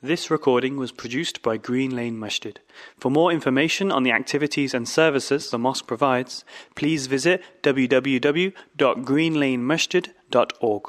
This recording was produced by Green Lane Masjid. For more information on the activities and services the mosque provides, please visit www.greenlanemasjid.org.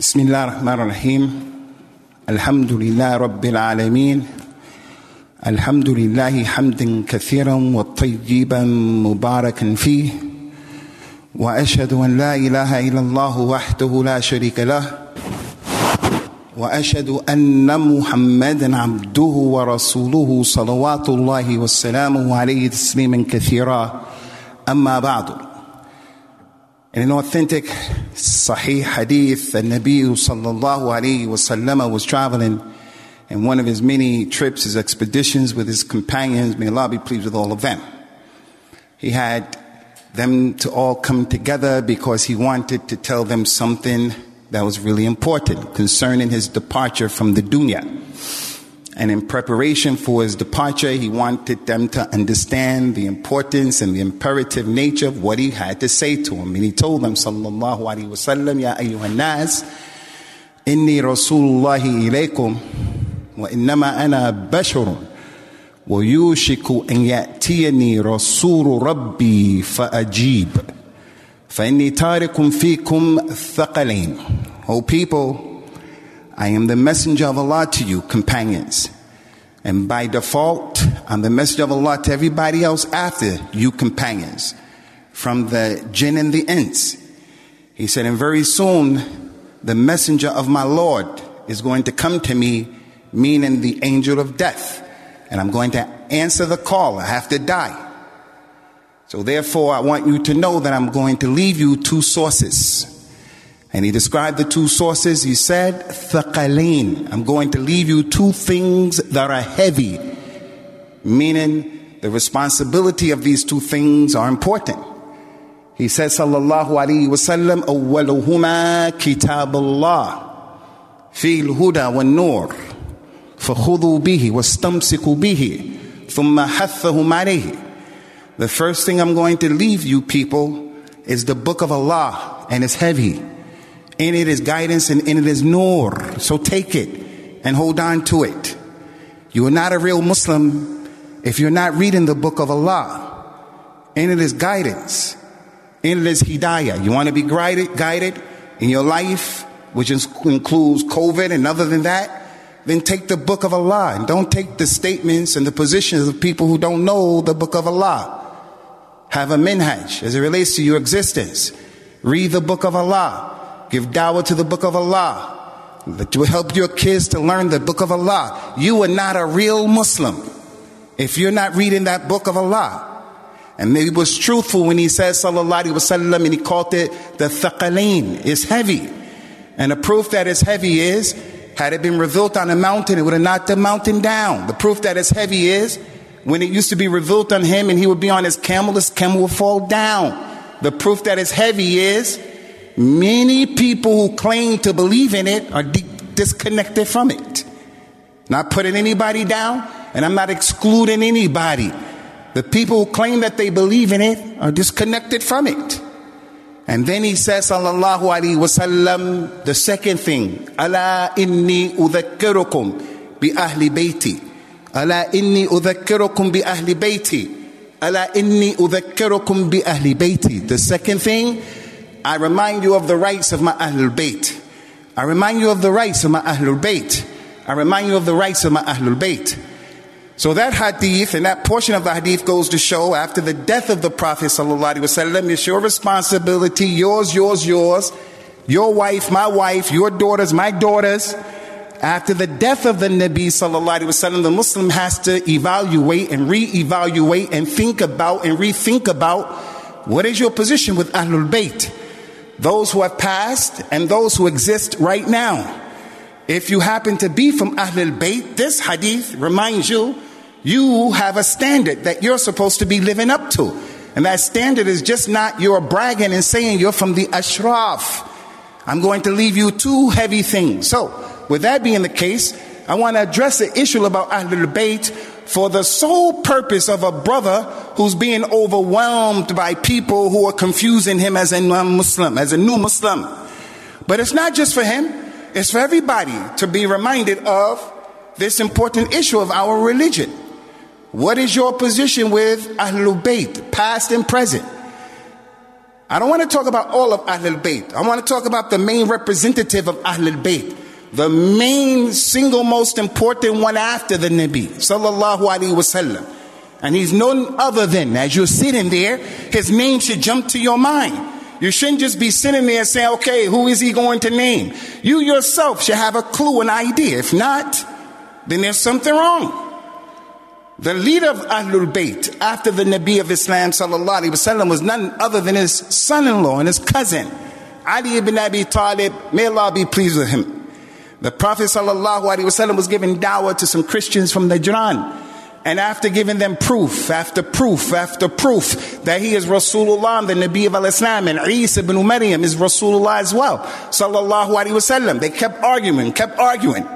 بسم الله الرحمن الرحيم الحمد لله رب العالمين الحمد لله حمدا كثيرا وطيبا مباركا فيه واشهد ان لا اله الا الله وحده لا شريك له واشهد ان محمدا عبده ورسوله صلوات الله وسلامه عليه تسليما كثيرا اما بعد In an authentic Sahih hadith, the Nabi sallallahu alayhi wasallam was traveling in one of his many trips, his expeditions with his companions. May Allah be pleased with all of them. He had them to all come together because he wanted to tell them something that was really important concerning his departure from the dunya. And in preparation for his departure, he wanted them to understand the importance and the imperative nature of what he had to say to them. And he told them, Sallallahu Alaihi Wasallam, Ya ayyuhan nas, inni rasulullahi ilaykum, wa innama ana wa yushiku an ya'tiyani rasulu rabbi fa'ajib. فإني تارك فيكم ثقلين. O people, I am the messenger of Allah to you, companions. And by default, I'm the messenger of Allah to everybody else after you, companions, from the jinn and the ins. He said, and very soon, the messenger of my Lord is going to come to me, meaning the angel of death. And I'm going to answer the call. I have to die. So therefore, I want you to know that I'm going to leave you two sources. And he described the two sources. He said, Thaqalain. I'm going to leave you two things that are heavy, meaning the responsibility of these two things are important. He said, Sallallahu Alaihi Wasallam, أولهما كتاب الله في الهدى والنور فخذوا به واستمسكوا به ثم حثهم عليه the first thing I'm going to leave you people is the book of Allah, and it's heavy. In it is guidance and in it is nur. So take it and hold on to it. You are not a real Muslim if you're not reading the book of Allah. In it is guidance. In it is hidayah. You want to be guided, guided in your life, which includes COVID and other than that, then take the book of Allah and don't take the statements and the positions of people who don't know the book of Allah have a minhaj as it relates to your existence. Read the book of Allah. Give dawah to the book of Allah. That will help your kids to learn the book of Allah. You are not a real Muslim if you're not reading that book of Allah. And maybe was truthful when he said sallallahu alaihi wasallam and he called it the thaqalain. It's heavy. And the proof that it's heavy is, had it been revealed on a mountain, it would have knocked the mountain down. The proof that it's heavy is, when it used to be revealed on him and he would be on his camel, his camel would fall down. The proof that it's heavy is many people who claim to believe in it are di- disconnected from it. Not putting anybody down, and I'm not excluding anybody. The people who claim that they believe in it are disconnected from it. And then he says, Sallallahu Alaihi Wasallam, the second thing, Allah inni udhakkirukum bi ahli bayti. ألا إني أذكركم بأهل بيتي ألا إني أذكركم بأهل بيتي The second thing I remind you of the rights of my Ahlul Bayt I remind you of the rights of my Ahlul Bayt I remind you of the rights of my Ahlul Bayt so that hadith and that portion of the hadith goes to show after the death of the Prophet wasallam, it's your responsibility, yours, yours, yours, your wife, my wife, your daughters, my daughters, after the death of the Nabi sallallahu alaihi wasallam, the Muslim has to evaluate and re-evaluate and think about and rethink about what is your position with Ahlul Bayt, those who have passed and those who exist right now. If you happen to be from Ahlul Bayt, this hadith reminds you you have a standard that you're supposed to be living up to. And that standard is just not your bragging and saying you're from the Ashraf. I'm going to leave you two heavy things. So, with that being the case, I want to address the issue about Ahlul Bayt for the sole purpose of a brother who's being overwhelmed by people who are confusing him as a non-Muslim, as a new Muslim. But it's not just for him, it's for everybody to be reminded of this important issue of our religion. What is your position with Ahlul Bayt, past and present? I don't want to talk about all of Ahlul Bayt. I want to talk about the main representative of Ahlul Bayt, the main single most important one after the Nabi, sallallahu alaihi wasallam. And he's none other than, as you're sitting there, his name should jump to your mind. You shouldn't just be sitting there saying, okay, who is he going to name? You yourself should have a clue, an idea. If not, then there's something wrong. The leader of Ahlul Bayt after the Nabi of Islam sallallahu alaihi wasallam was none other than his son-in-law and his cousin, Ali ibn Abi Talib. May Allah be pleased with him. The Prophet sallallahu alaihi wasallam was giving dawah to some Christians from Najran. And after giving them proof, after proof, after proof that he is Rasulullah, the Nabi of Islam, and Isa ibn Maryam is Rasulullah as well, sallallahu alaihi wasallam, they kept arguing, kept arguing.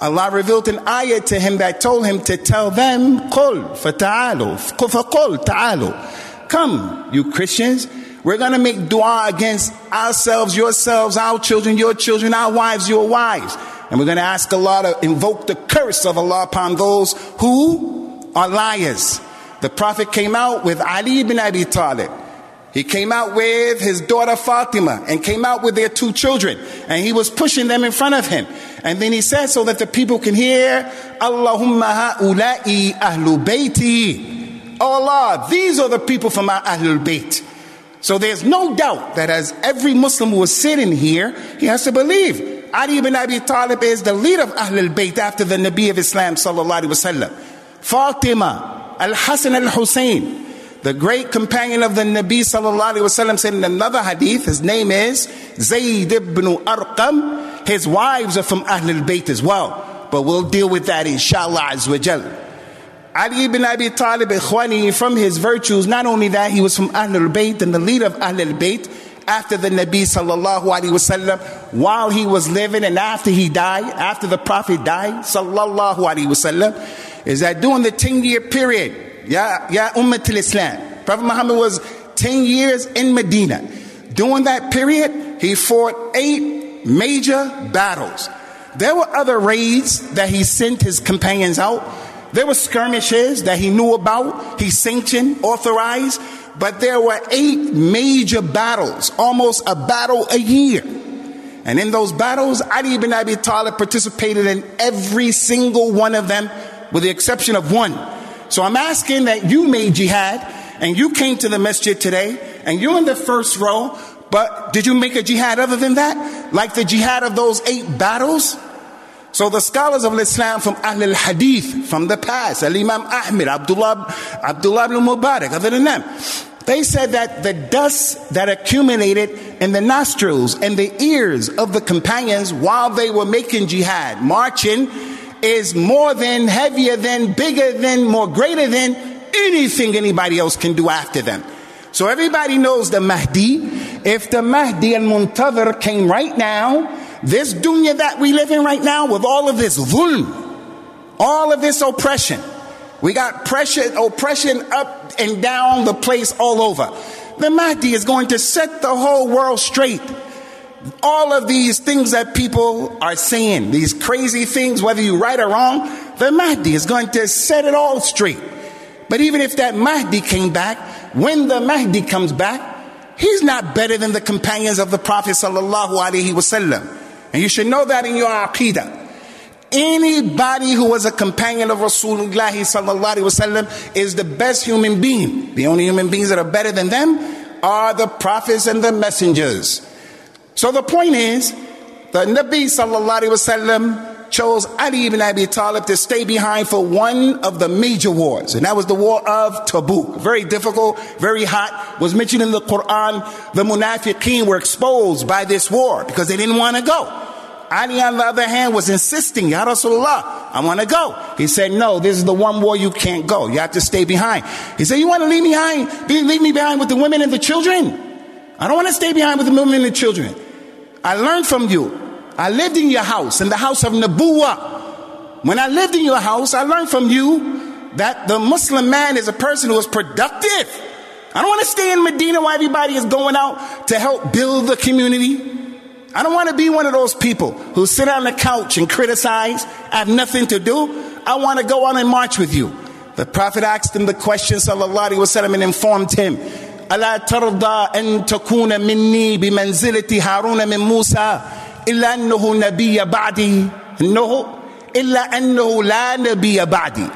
Allah revealed an ayah to him that told him to tell them, قُلْ فَتَعَالُوا فَقُلْ تَعَالُوا Come, you Christians, we're going to make dua against ourselves, yourselves, our children, your children, our wives, your wives. And we're going to ask Allah to invoke the curse of Allah upon those who are liars. The Prophet came out with Ali ibn Abi Talib. He came out with his daughter Fatima and came out with their two children. And he was pushing them in front of him. And then he said, so that the people can hear, Allahumma ha'ula'i ahlu bayti. Oh Allah, these are the people from our ahlul bayt. So there's no doubt that as every Muslim who is sitting here, he has to believe Ali ibn Abi Talib is the leader of Ahlul Bayt after the Nabi of Islam sallallahu alaihi wasallam. Fatima, Al-Hasan al-Hussein, the great companion of the Nabi sallallahu alaihi wasallam said in another hadith, his name is Zayd ibn Arqam. His wives are from Ahlul Bayt as well. But we'll deal with that inshallah well. Ali ibn Abi Talib ikhwani, from his virtues, not only that, he was from Ahlul Bayt and the leader of Ahlul Bayt after the Nabi sallallahu alaihi wasallam, while he was living and after he died, after the Prophet died, sallallahu alaihi wasallam, is that during the 10 year period, Ya, ya Ummat islam Prophet Muhammad was 10 years in Medina. During that period, he fought eight major battles. There were other raids that he sent his companions out. There were skirmishes that he knew about, he sanctioned, authorized, but there were eight major battles, almost a battle a year. And in those battles, Ali ibn Abi Talib participated in every single one of them, with the exception of one. So I'm asking that you made jihad and you came to the masjid today and you're in the first row, but did you make a jihad other than that? Like the jihad of those eight battles? So the scholars of Islam from Ahl al-Hadith, from the past, Al-Imam Ahmed, Abdullah, Abdullah ibn Mubarak, other than them, they said that the dust that accumulated in the nostrils and the ears of the companions while they were making jihad, marching, is more than, heavier than, bigger than, more greater than anything anybody else can do after them. So everybody knows the Mahdi. If the Mahdi al Muntadhir came right now, this dunya that we live in right now with all of this dhulm, all of this oppression, we got pressure, oppression up and down the place all over. The Mahdi is going to set the whole world straight all of these things that people are saying, these crazy things, whether you're right or wrong, the Mahdi is going to set it all straight. But even if that Mahdi came back, when the Mahdi comes back, he's not better than the companions of the Prophet sallallahu alaihi wasallam. And you should know that in your aqidah. Anybody who was a companion of Rasulullah sallallahu wasallam is the best human being. The only human beings that are better than them are the prophets and the messengers. So the point is, that the Nabi sallallahu wasallam chose Ali ibn Abi Talib to stay behind for one of the major wars, and that was the war of Tabuk. Very difficult, very hot. Was mentioned in the Quran. The Munafiqeen were exposed by this war because they didn't want to go. Ali, on the other hand, was insisting, Ya Rasulullah, I want to go. He said, No, this is the one war you can't go. You have to stay behind. He said, You want to leave me behind? Leave me behind with the women and the children? I don't want to stay behind with the women and the children. I learned from you. I lived in your house, in the house of Nabuwa. When I lived in your house, I learned from you that the Muslim man is a person who is productive. I don't want to stay in Medina while everybody is going out to help build the community. I don't want to be one of those people who sit on the couch and criticize, have nothing to do. I want to go on and march with you. The Prophet asked him the question, sallallahu alaihi wasallam, and informed him. ألا ترضى أن تكون مني بمنزلة هارون من موسى إلا أنه نبي بعدي إنه إلا أنه لا نبي بعدي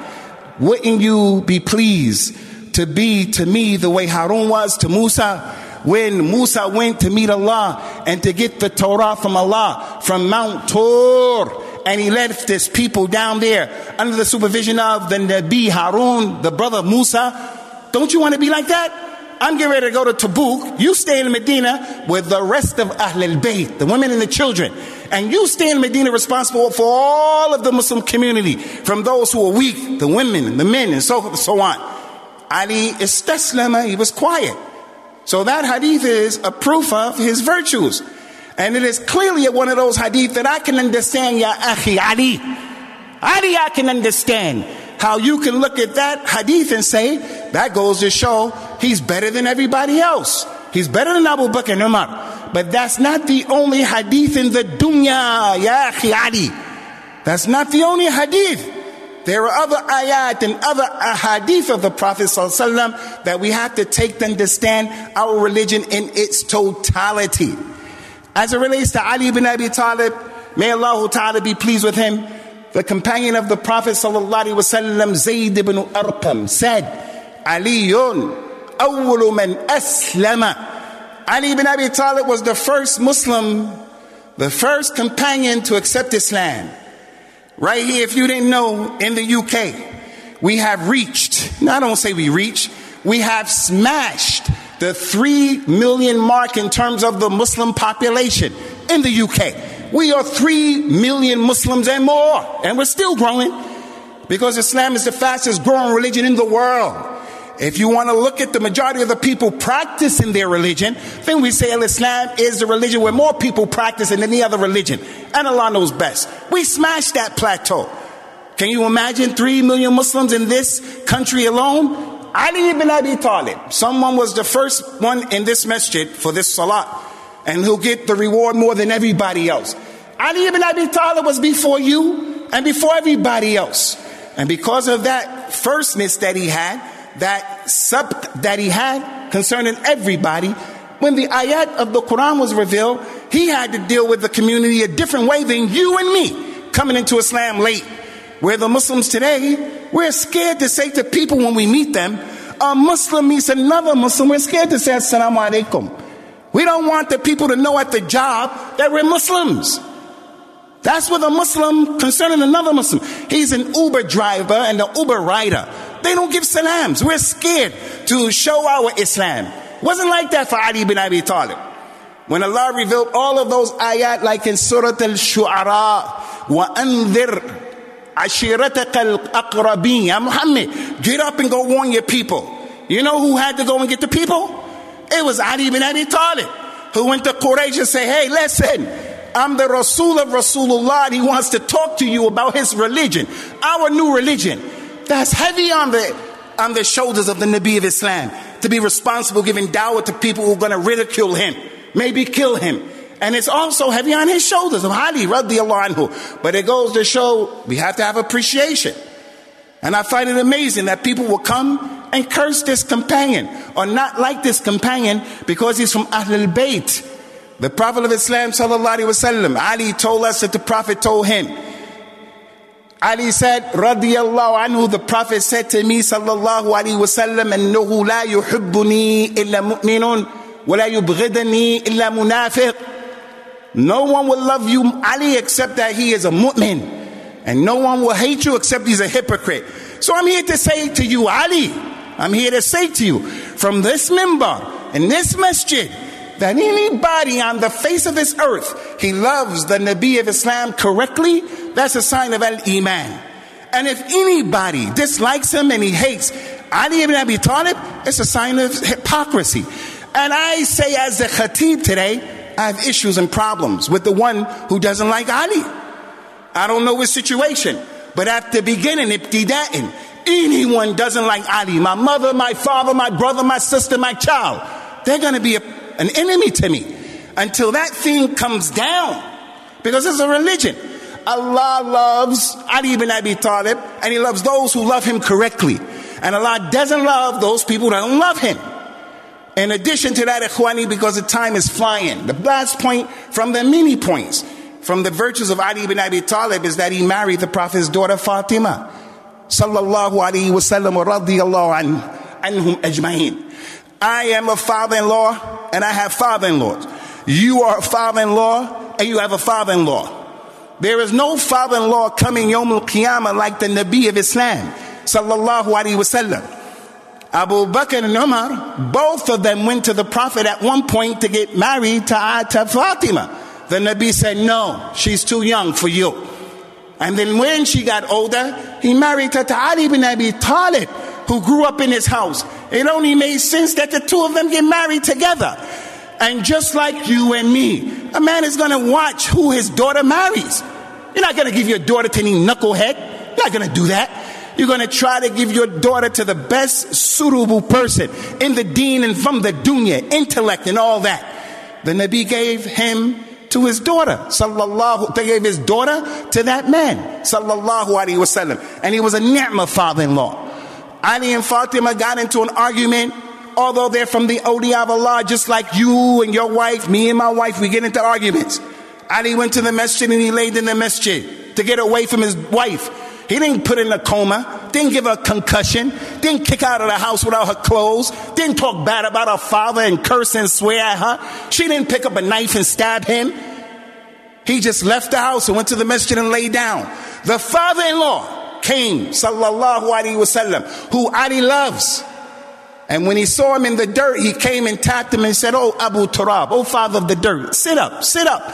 Wouldn't you be pleased to be to me the way Harun was to Musa? when Musa went to meet Allah and to get the Torah from Allah from Mount Tor, and he left his people down there under the supervision of the Nabi Harun, the brother of Musa. Don't you want to be like that? I'm getting ready to go to Tabuk. You stay in Medina with the rest of Ahlul Bayt, the women and the children. And you stay in Medina responsible for all of the Muslim community, from those who are weak, the women the men, and so, so on. Ali istaslama, he was quiet. So that hadith is a proof of his virtues. And it is clearly one of those hadith that I can understand, Ya Akhi Ali. Ali, I can understand how you can look at that hadith and say, that goes to show he's better than everybody else. He's better than Abu Bakr and Umar. But that's not the only hadith in the dunya, ya akhi Ali. That's not the only hadith. There are other ayat and other hadith of the Prophet ﷺ that we have to take to understand our religion in its totality. As it relates to Ali ibn Abi Talib, may Allah Ta'ala be pleased with him the companion of the Prophet sallallahu Zayd ibn Arqam, said, Aliyun awwalu man aslama. Ali ibn Abi Talib was the first Muslim, the first companion to accept Islam. Right here, if you didn't know, in the UK, we have reached, now I don't say we reached, we have smashed the 3 million mark in terms of the Muslim population in the UK. We are 3 million Muslims and more, and we're still growing because Islam is the fastest growing religion in the world. If you want to look at the majority of the people practicing their religion, then we say Islam is the religion where more people practice than any other religion. And Allah knows best. We smashed that plateau. Can you imagine 3 million Muslims in this country alone? Ali ibn Abi Talib, someone was the first one in this masjid for this salah and who'll get the reward more than everybody else. Ali ibn Abi Talib was before you and before everybody else. And because of that firstness that he had, that sub that he had concerning everybody, when the ayat of the Quran was revealed, he had to deal with the community a different way than you and me coming into Islam late. Where the Muslims today, we're scared to say to people when we meet them, a Muslim meets another Muslim, we're scared to say Assalamu alaikum. We don't want the people to know at the job that we're Muslims. That's with a Muslim concerning another Muslim. He's an Uber driver and an Uber rider. They don't give salams. We're scared to show our Islam. Wasn't like that for Ali bin Abi Talib. When Allah revealed all of those ayat like in Surah Al-Shu'ara, وَأَنذِرْ عَشِيرَتَكَ الْأَقْرَبِينَ Ya Muhammad, get up and go warn your people. You know who had to go and get the people? It was Ali bin Abi Talib who went to Quraysh and said, hey, listen, I'm the Rasul of Rasulullah. And he wants to talk to you about his religion, our new religion. That's heavy on the, on the shoulders of the Nabi of Islam to be responsible giving dawah to people who are going to ridicule him, maybe kill him. And it's also heavy on his shoulders of Ali radiallahu anhu. But it goes to show we have to have appreciation. And I find it amazing that people will come and curse this companion or not like this companion because he's from Ahlul Bayt. The Prophet of Islam sallallahu alaihi wasallam, Ali told us that the Prophet told him. Ali said, radiyallahu anhu, the Prophet said to me, sallallahu alayhi wasallam, أنه لا يحبني إلا مؤمن ولا يبغضني إلا منافق. No one will love you, Ali, except that he is a mu'min. And no one will hate you except he's a hypocrite. So I'm here to say to you, Ali, I'm here to say to you, from this minbar, in this masjid, that anybody on the face of this earth, he loves the Nabi of Islam correctly, that's a sign of al-Iman. And if anybody dislikes him and he hates Ali ibn Abi Talib, it's a sign of hypocrisy. And I say as a khatib today, I have issues and problems with the one who doesn't like Ali. I don't know his situation, but at the beginning, ibtida'in, anyone doesn't like Ali, my mother, my father, my brother, my sister, my child, they're going to be a, an enemy to me. until that thing comes down. Because it's a religion. Allah loves Ali ibn Abi Talib and He loves those who love Him correctly. And Allah doesn't love those people that don't love Him. In addition to that, Ikhwani, because the time is flying, the last point from the many points from the virtues of Ali ibn Abi Talib is that he married the Prophet's daughter Fatima. Sallallahu alayhi wasallam wa radiyallahu anhum ajma'in. I am a father-in-law and I have father-in-laws. You are a father-in-law and you have a father-in-law. There is no father-in-law coming Yom al-Qiyamah like the Nabi of Islam. Sallallahu alayhi wasallam. Abu Bakr and Umar, both of them went to the Prophet at one point to get married to, to Fatima. The Nabi said, No, she's too young for you. And then when she got older, he married her to Ali ibn Abi Talib, who grew up in his house. It only made sense that the two of them get married together. And just like you and me, a man is going to watch who his daughter marries. You're not going to give your daughter to any knucklehead. You're not going to do that. You're going to try to give your daughter to the best suitable person in the deen and from the dunya, intellect and all that. The Nabi gave him to his daughter. Sallallahu, they gave his daughter to that man. Sallallahu alaihi wasallam. And he was a ni'mah father-in-law. Ali and Fatima got into an argument. Although they're from the awliya of Allah, just like you and your wife, me and my wife, we get into arguments. Ali went to the masjid and he laid in the masjid to get away from his wife. He didn't put in a coma, didn't give her a concussion, didn't kick out of the house without her clothes, didn't talk bad about her father and curse and swear at her. She didn't pick up a knife and stab him. He just left the house and went to the masjid and lay down. The father-in-law came, sallallahu alaihi wasallam, who Ali loves. And when he saw him in the dirt, he came and tapped him and said, Oh, Abu Turab, oh, father of the dirt, sit up, sit up.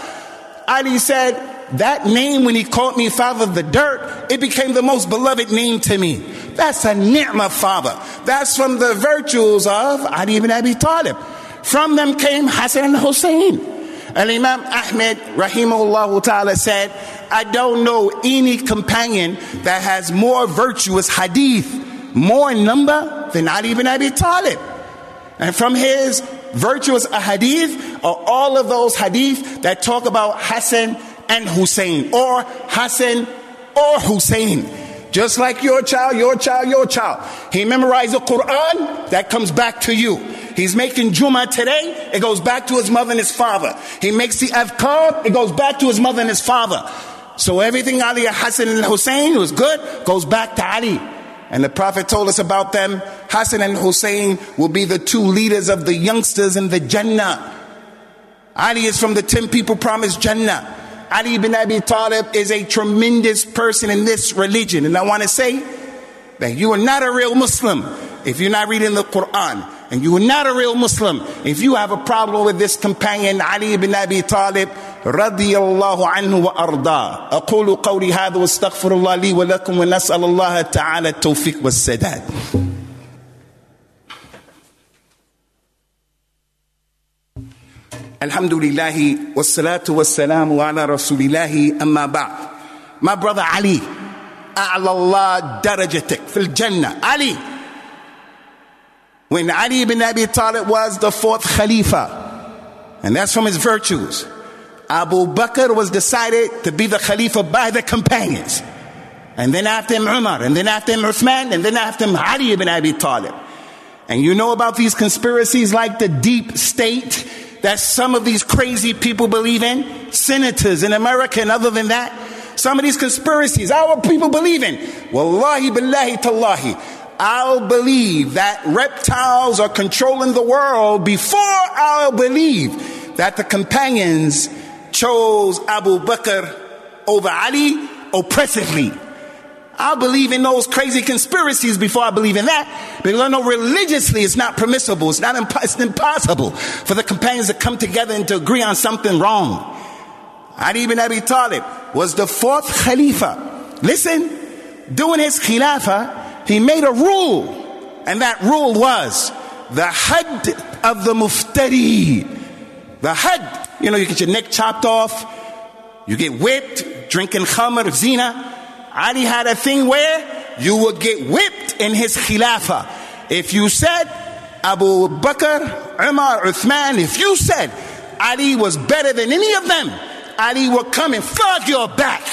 Ali said, that name, when he called me father of the dirt, it became the most beloved name to me. That's a ni'mah father. That's from the virtues of Ali ibn Abi Talib. From them came Hassan and Hussein. And Imam Ahmed, rahimahullah ta'ala, said, I don't know any companion that has more virtuous hadith, more in number than Ali ibn Abi Talib. And from his virtuous hadith are all of those hadith that talk about Hassan and Hussein, or Hassan or Hussein. Just like your child, your child, your child. He memorized the Quran, that comes back to you. He's making Juma today, it goes back to his mother and his father. He makes the Adhkar, it goes back to his mother and his father. So everything Ali, Hassan, and Hussein was good, goes back to Ali. And the Prophet told us about them. Hassan and Hussein will be the two leaders of the youngsters in the Jannah. Ali is from the 10 people promised Jannah. Ali ibn Abi Talib is a tremendous person in this religion. And I want to say that you are not a real Muslim if you're not reading the Quran And you are not a real Muslim if you have a problem with this companion Ali ibn Abi Talib رضي الله عنه وأرضاه أقول قولي هذا واستغفر الله لي ولكم ونسأل الله تعالى التوفيق والسداد الحمد لله والصلاة والسلام على رسول الله أما بعد My brother Ali أعلى الله درجتك في الجنة Ali when Ali ibn Abi Talib was the fourth Khalifa and that's from his virtues Abu Bakr was decided to be the Khalifa by the companions and then after him Umar and then after him Uthman and then after him Ali ibn Abi Talib and you know about these conspiracies like the deep state that some of these crazy people believe in? Senators in America and other than that? Some of these conspiracies, our people believe in. Wallahi billahi tallahi. I'll believe that reptiles are controlling the world before I'll believe that the companions chose Abu Bakr over Ali oppressively. I'll believe in those crazy conspiracies before I believe in that. Because I know religiously it's not permissible. It's not imp- it's impossible for the companions to come together and to agree on something wrong. Ali ibn Abi Talib was the fourth Khalifa. Listen, doing his Khilafah, he made a rule. And that rule was the hadd of the muftari. The hadd, you know, you get your neck chopped off, you get whipped, drinking khamr, zina. Ali had a thing where you would get whipped in his khilafah. If you said Abu Bakr, Umar, Uthman, if you said Ali was better than any of them, Ali will come and flog your back.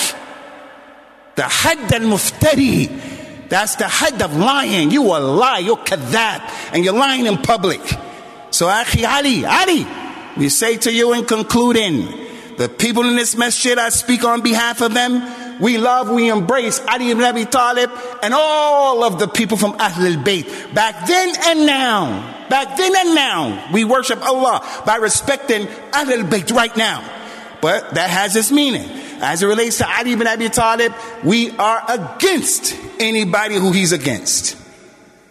The Hadd al Muftari. That's the height of lying. You a lie, you're kadhab, and you're lying in public. So, Akhi Ali, Ali, we say to you in concluding, the people in this masjid, I speak on behalf of them. We love, we embrace Ali ibn Abi Talib and all of the people from Ahlul Bayt. Back then and now, back then and now, we worship Allah by respecting Ahlul Bayt right now. But that has its meaning. As it relates to Ali ibn Abi Talib, we are against anybody who he's against.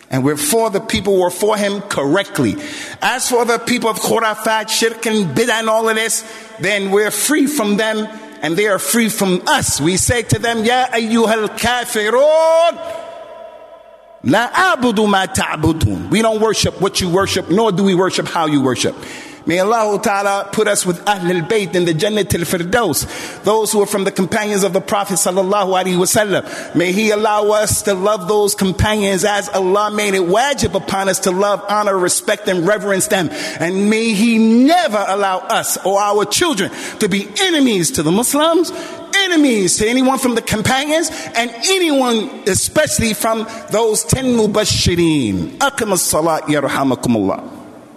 And we're for the people who are for him correctly. As for the people of Khurafat, Shirk and Bid'ah and all of this, then we're free from them and they are free from us. We say to them, Ya ayyuhal kafirun, la abudu ma ta'budun. We don't worship what you worship, nor do we worship how you worship. May Allah Ta'ala put us with Ahlul Bayt in the Jannat al Firdaus, those who are from the companions of the Prophet Sallallahu Alaihi Wasallam. May He allow us to love those companions as Allah made it wajib upon us to love, honor, respect, and reverence them. And may He never allow us or our children to be enemies to the Muslims, enemies to anyone from the companions, and anyone especially from those ten mubashirin. Aqim as-salat yarhamakumullah.